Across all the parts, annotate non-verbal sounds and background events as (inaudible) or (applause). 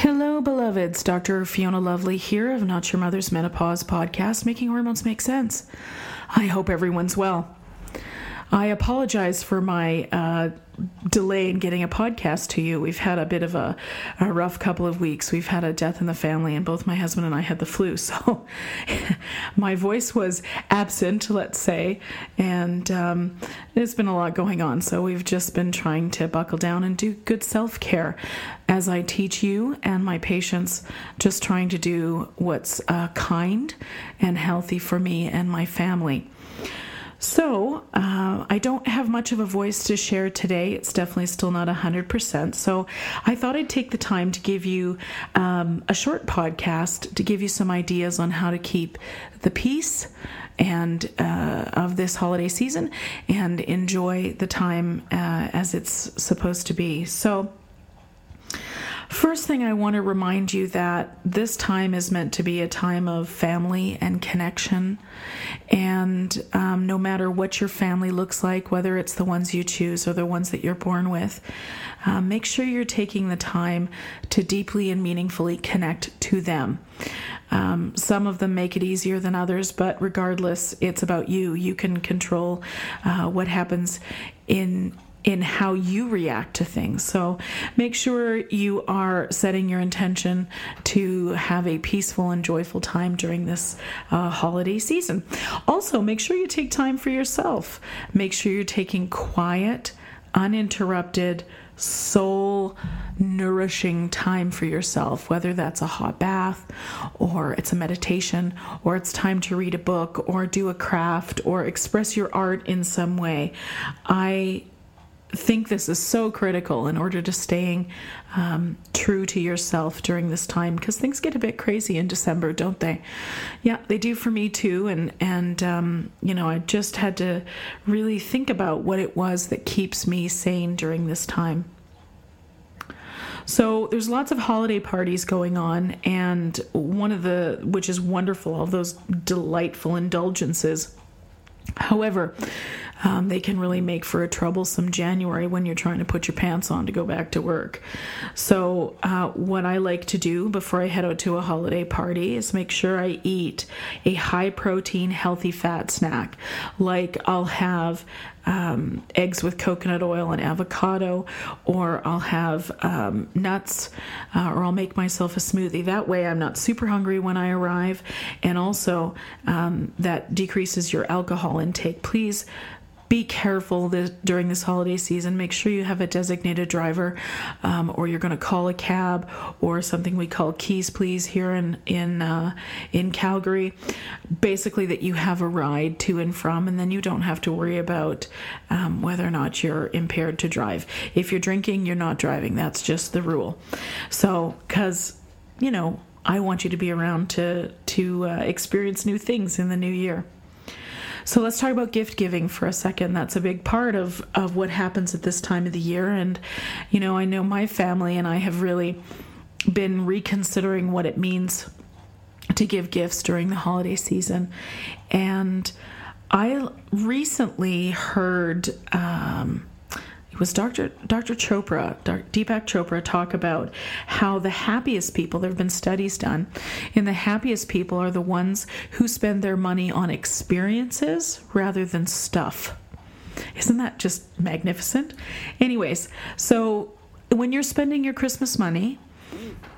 Hello, beloveds. Dr. Fiona Lovely here of Not Your Mother's Menopause podcast, making hormones make sense. I hope everyone's well. I apologize for my uh, delay in getting a podcast to you. We've had a bit of a, a, rough couple of weeks. We've had a death in the family, and both my husband and I had the flu. (laughs) So my voice was absent, let's say, and um, there's been a lot going on. So we've just been trying to buckle down and do good self care as I teach you and my patients, just trying to do what's uh, kind and healthy for me and my family. So, uh, I don't have much of a voice to share today. It's definitely still not 100%. So, I thought I'd take the time to give you um, a short podcast to give you some ideas on how to keep the peace and uh, of this holiday season and enjoy the time uh, as it's supposed to be. So, First thing, I want to remind you that this time is meant to be a time of family and connection. And um, no matter what your family looks like, whether it's the ones you choose or the ones that you're born with, uh, make sure you're taking the time to deeply and meaningfully connect to them. Um, some of them make it easier than others, but regardless, it's about you. You can control uh, what happens in in how you react to things. So make sure you are setting your intention to have a peaceful and joyful time during this uh, holiday season. Also, make sure you take time for yourself. Make sure you're taking quiet, uninterrupted, soul nourishing time for yourself, whether that's a hot bath or it's a meditation or it's time to read a book or do a craft or express your art in some way. I think this is so critical in order to staying um, true to yourself during this time because things get a bit crazy in December, don't they? Yeah, they do for me too. And and um, you know, I just had to really think about what it was that keeps me sane during this time. So there's lots of holiday parties going on, and one of the which is wonderful, all those delightful indulgences. However, um, they can really make for a troublesome January when you're trying to put your pants on to go back to work. So, uh, what I like to do before I head out to a holiday party is make sure I eat a high protein, healthy fat snack. Like, I'll have um, eggs with coconut oil and avocado, or I'll have um, nuts, uh, or I'll make myself a smoothie. That way, I'm not super hungry when I arrive, and also um, that decreases your alcohol intake. Please be careful this, during this holiday season. Make sure you have a designated driver, um, or you're going to call a cab or something we call keys please here in in uh, in Calgary. Basically, that you have a ride to and from, and then you don't have to worry about um, whether or not you're impaired to drive. If you're drinking, you're not driving. That's just the rule. So, because you know, I want you to be around to to uh, experience new things in the new year. So let's talk about gift giving for a second. That's a big part of, of what happens at this time of the year. And, you know, I know my family and I have really been reconsidering what it means to give gifts during the holiday season. And I recently heard um, was Dr. Dr. Chopra, Dr. Deepak Chopra, talk about how the happiest people, there have been studies done, and the happiest people are the ones who spend their money on experiences rather than stuff. Isn't that just magnificent? Anyways, so when you're spending your Christmas money,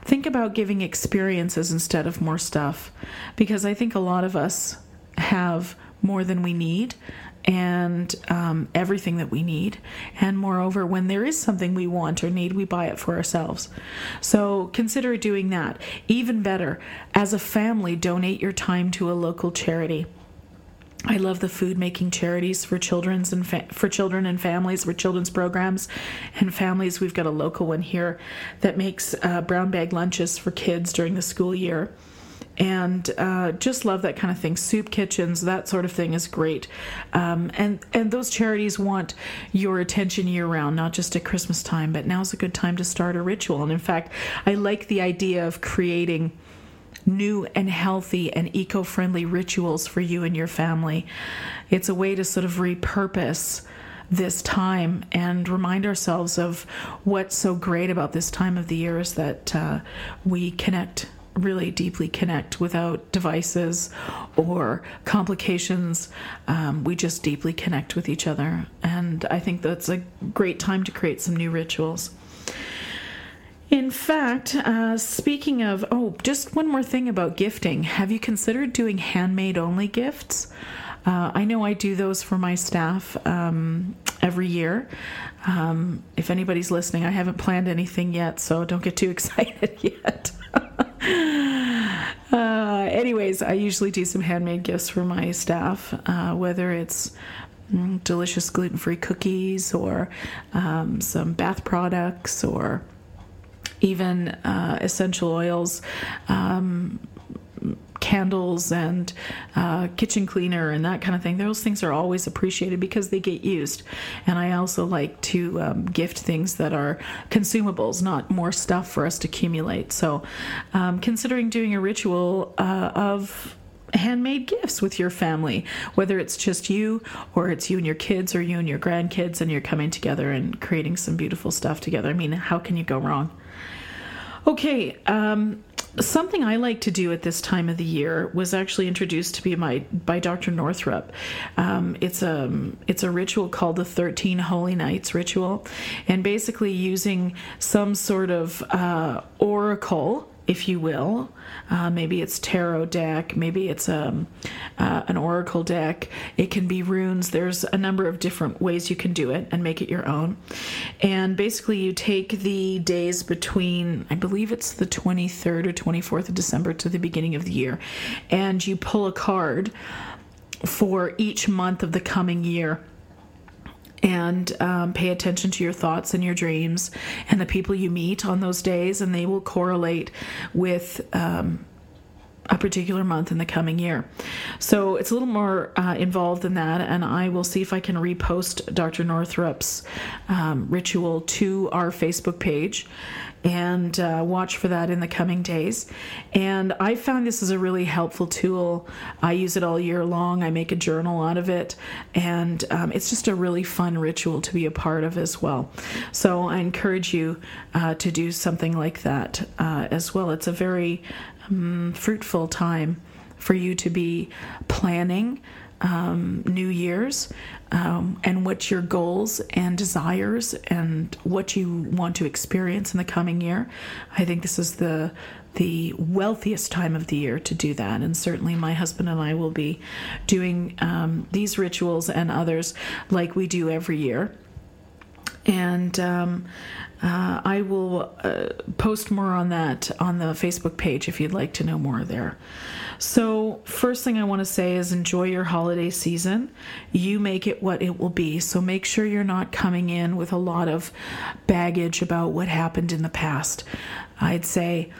think about giving experiences instead of more stuff because I think a lot of us have more than we need and um, everything that we need. And moreover, when there is something we want or need, we buy it for ourselves. So consider doing that. Even better, as a family, donate your time to a local charity. I love the food making charities for children's and fa- for children and families for children's programs and families. We've got a local one here that makes uh, brown bag lunches for kids during the school year, and uh, just love that kind of thing. Soup kitchens, that sort of thing is great, um, and and those charities want your attention year round, not just at Christmas time. But now's a good time to start a ritual, and in fact, I like the idea of creating new and healthy and eco friendly rituals for you and your family. It's a way to sort of repurpose this time and remind ourselves of what's so great about this time of the year is that uh, we connect really deeply connect without devices or complications. Um, we just deeply connect with each other. And I think that's a great time to create some new rituals. In fact, uh, speaking of, oh, just one more thing about gifting. Have you considered doing handmade only gifts? Uh, I know I do those for my staff um, every year. Um, if anybody's listening, I haven't planned anything yet, so don't get too (laughs) excited yet. Uh, anyways, I usually do some handmade gifts for my staff, uh, whether it's mm, delicious gluten free cookies or um, some bath products or even uh, essential oils. Um, candles and uh, kitchen cleaner and that kind of thing. Those things are always appreciated because they get used. And I also like to um, gift things that are consumables, not more stuff for us to accumulate. So, um, considering doing a ritual uh, of handmade gifts with your family, whether it's just you or it's you and your kids or you and your grandkids, and you're coming together and creating some beautiful stuff together. I mean, how can you go wrong? Okay, um, something I like to do at this time of the year was actually introduced to me by by Dr. Northrup. Um, it's a it's a ritual called the Thirteen Holy Nights ritual, and basically using some sort of uh, oracle if you will. Uh, maybe it's tarot deck, maybe it's um, uh, an oracle deck. It can be runes. There's a number of different ways you can do it and make it your own. And basically, you take the days between, I believe it's the 23rd or 24th of December to the beginning of the year, and you pull a card for each month of the coming year and um, pay attention to your thoughts and your dreams and the people you meet on those days, and they will correlate with. Um, a particular month in the coming year. So it's a little more uh, involved than that, and I will see if I can repost Dr. Northrup's um, ritual to our Facebook page and uh, watch for that in the coming days. And I found this is a really helpful tool. I use it all year long. I make a journal out of it, and um, it's just a really fun ritual to be a part of as well. So I encourage you uh, to do something like that uh, as well. It's a very um, fruitful time for you to be planning um, New Year's um, and what your goals and desires and what you want to experience in the coming year. I think this is the the wealthiest time of the year to do that. And certainly, my husband and I will be doing um, these rituals and others like we do every year. And um, uh, I will uh, post more on that on the Facebook page if you'd like to know more there. So, first thing I want to say is enjoy your holiday season. You make it what it will be. So, make sure you're not coming in with a lot of baggage about what happened in the past. I'd say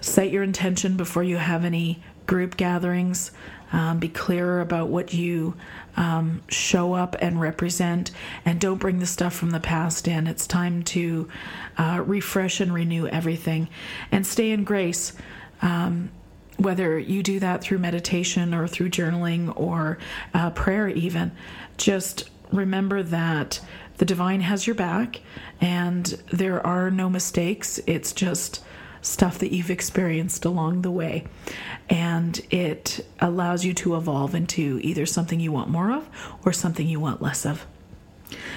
set your intention before you have any group gatherings. Um, be clearer about what you um, show up and represent, and don't bring the stuff from the past in. It's time to uh, refresh and renew everything and stay in grace. Um, whether you do that through meditation or through journaling or uh, prayer, even, just remember that the divine has your back and there are no mistakes. It's just stuff that you've experienced along the way. And it allows you to evolve into either something you want more of or something you want less of.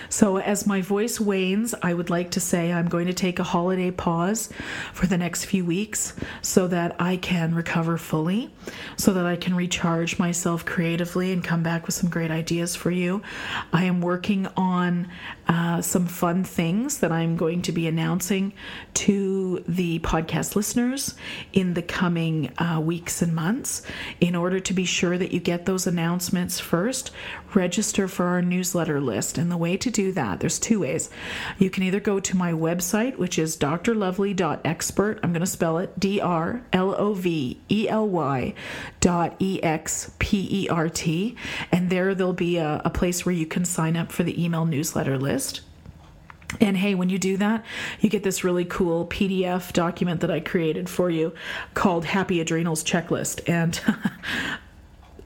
So, as my voice wanes, I would like to say I'm going to take a holiday pause for the next few weeks so that I can recover fully, so that I can recharge myself creatively and come back with some great ideas for you. I am working on uh, some fun things that I'm going to be announcing to the podcast listeners in the coming uh, weeks and months. In order to be sure that you get those announcements first, register for our newsletter list. And the way to do that, there's two ways. You can either go to my website, which is drlovely.expert. I'm going to spell it D R L O V E L Y dot E X P E R T. And there there'll be a, a place where you can sign up for the email newsletter list. And hey, when you do that, you get this really cool PDF document that I created for you called Happy Adrenals Checklist. And (laughs)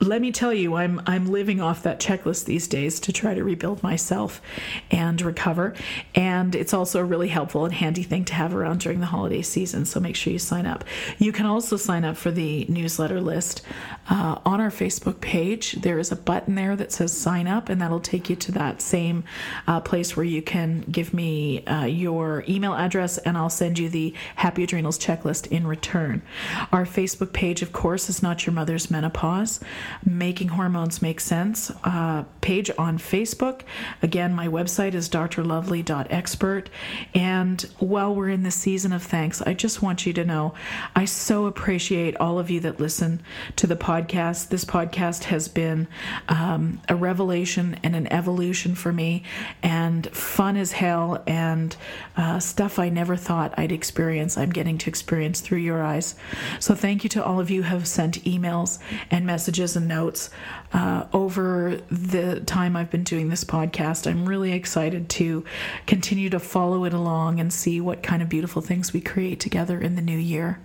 let me tell you, I'm I'm living off that checklist these days to try to rebuild myself and recover. And it's also a really helpful and handy thing to have around during the holiday season. So make sure you sign up. You can also sign up for the newsletter list uh, on our Facebook page. There is a button there that says sign up, and that'll take you to that same uh, place where you can give me uh, your email address, and I'll send you the Happy Adrenals checklist in return. Our Facebook page, of course, is Not Your Mother's Menopause. Making Hormones Make Sense uh, page on Facebook. Again, my website is drlovely.expert. And while we're in the season of thanks, I just want you to know I so appreciate all of you that listen to the podcast. This podcast has been um, a revelation and an evolution for me, and fun as hell, and uh, stuff I never thought I'd experience. I'm getting to experience through your eyes. So, thank you to all of you who have sent emails and messages and notes uh, over the time I've been doing this podcast. I'm really excited to continue to follow it along and see what kind of beautiful things we create together in the new year.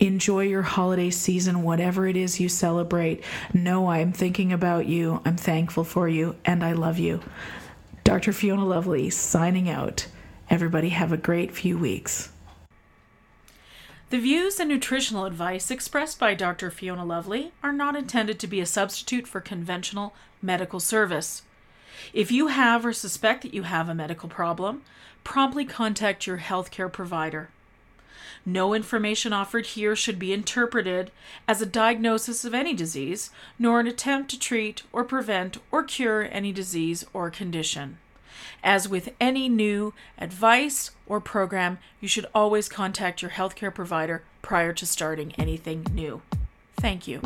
Enjoy your holiday season, whatever it is you celebrate. Know I'm thinking about you, I'm thankful for you, and I love you. Dr. Fiona Lovely signing out. Everybody have a great few weeks. The views and nutritional advice expressed by Dr. Fiona Lovely are not intended to be a substitute for conventional medical service. If you have or suspect that you have a medical problem, promptly contact your healthcare provider. No information offered here should be interpreted as a diagnosis of any disease, nor an attempt to treat or prevent or cure any disease or condition. As with any new advice or program, you should always contact your healthcare provider prior to starting anything new. Thank you.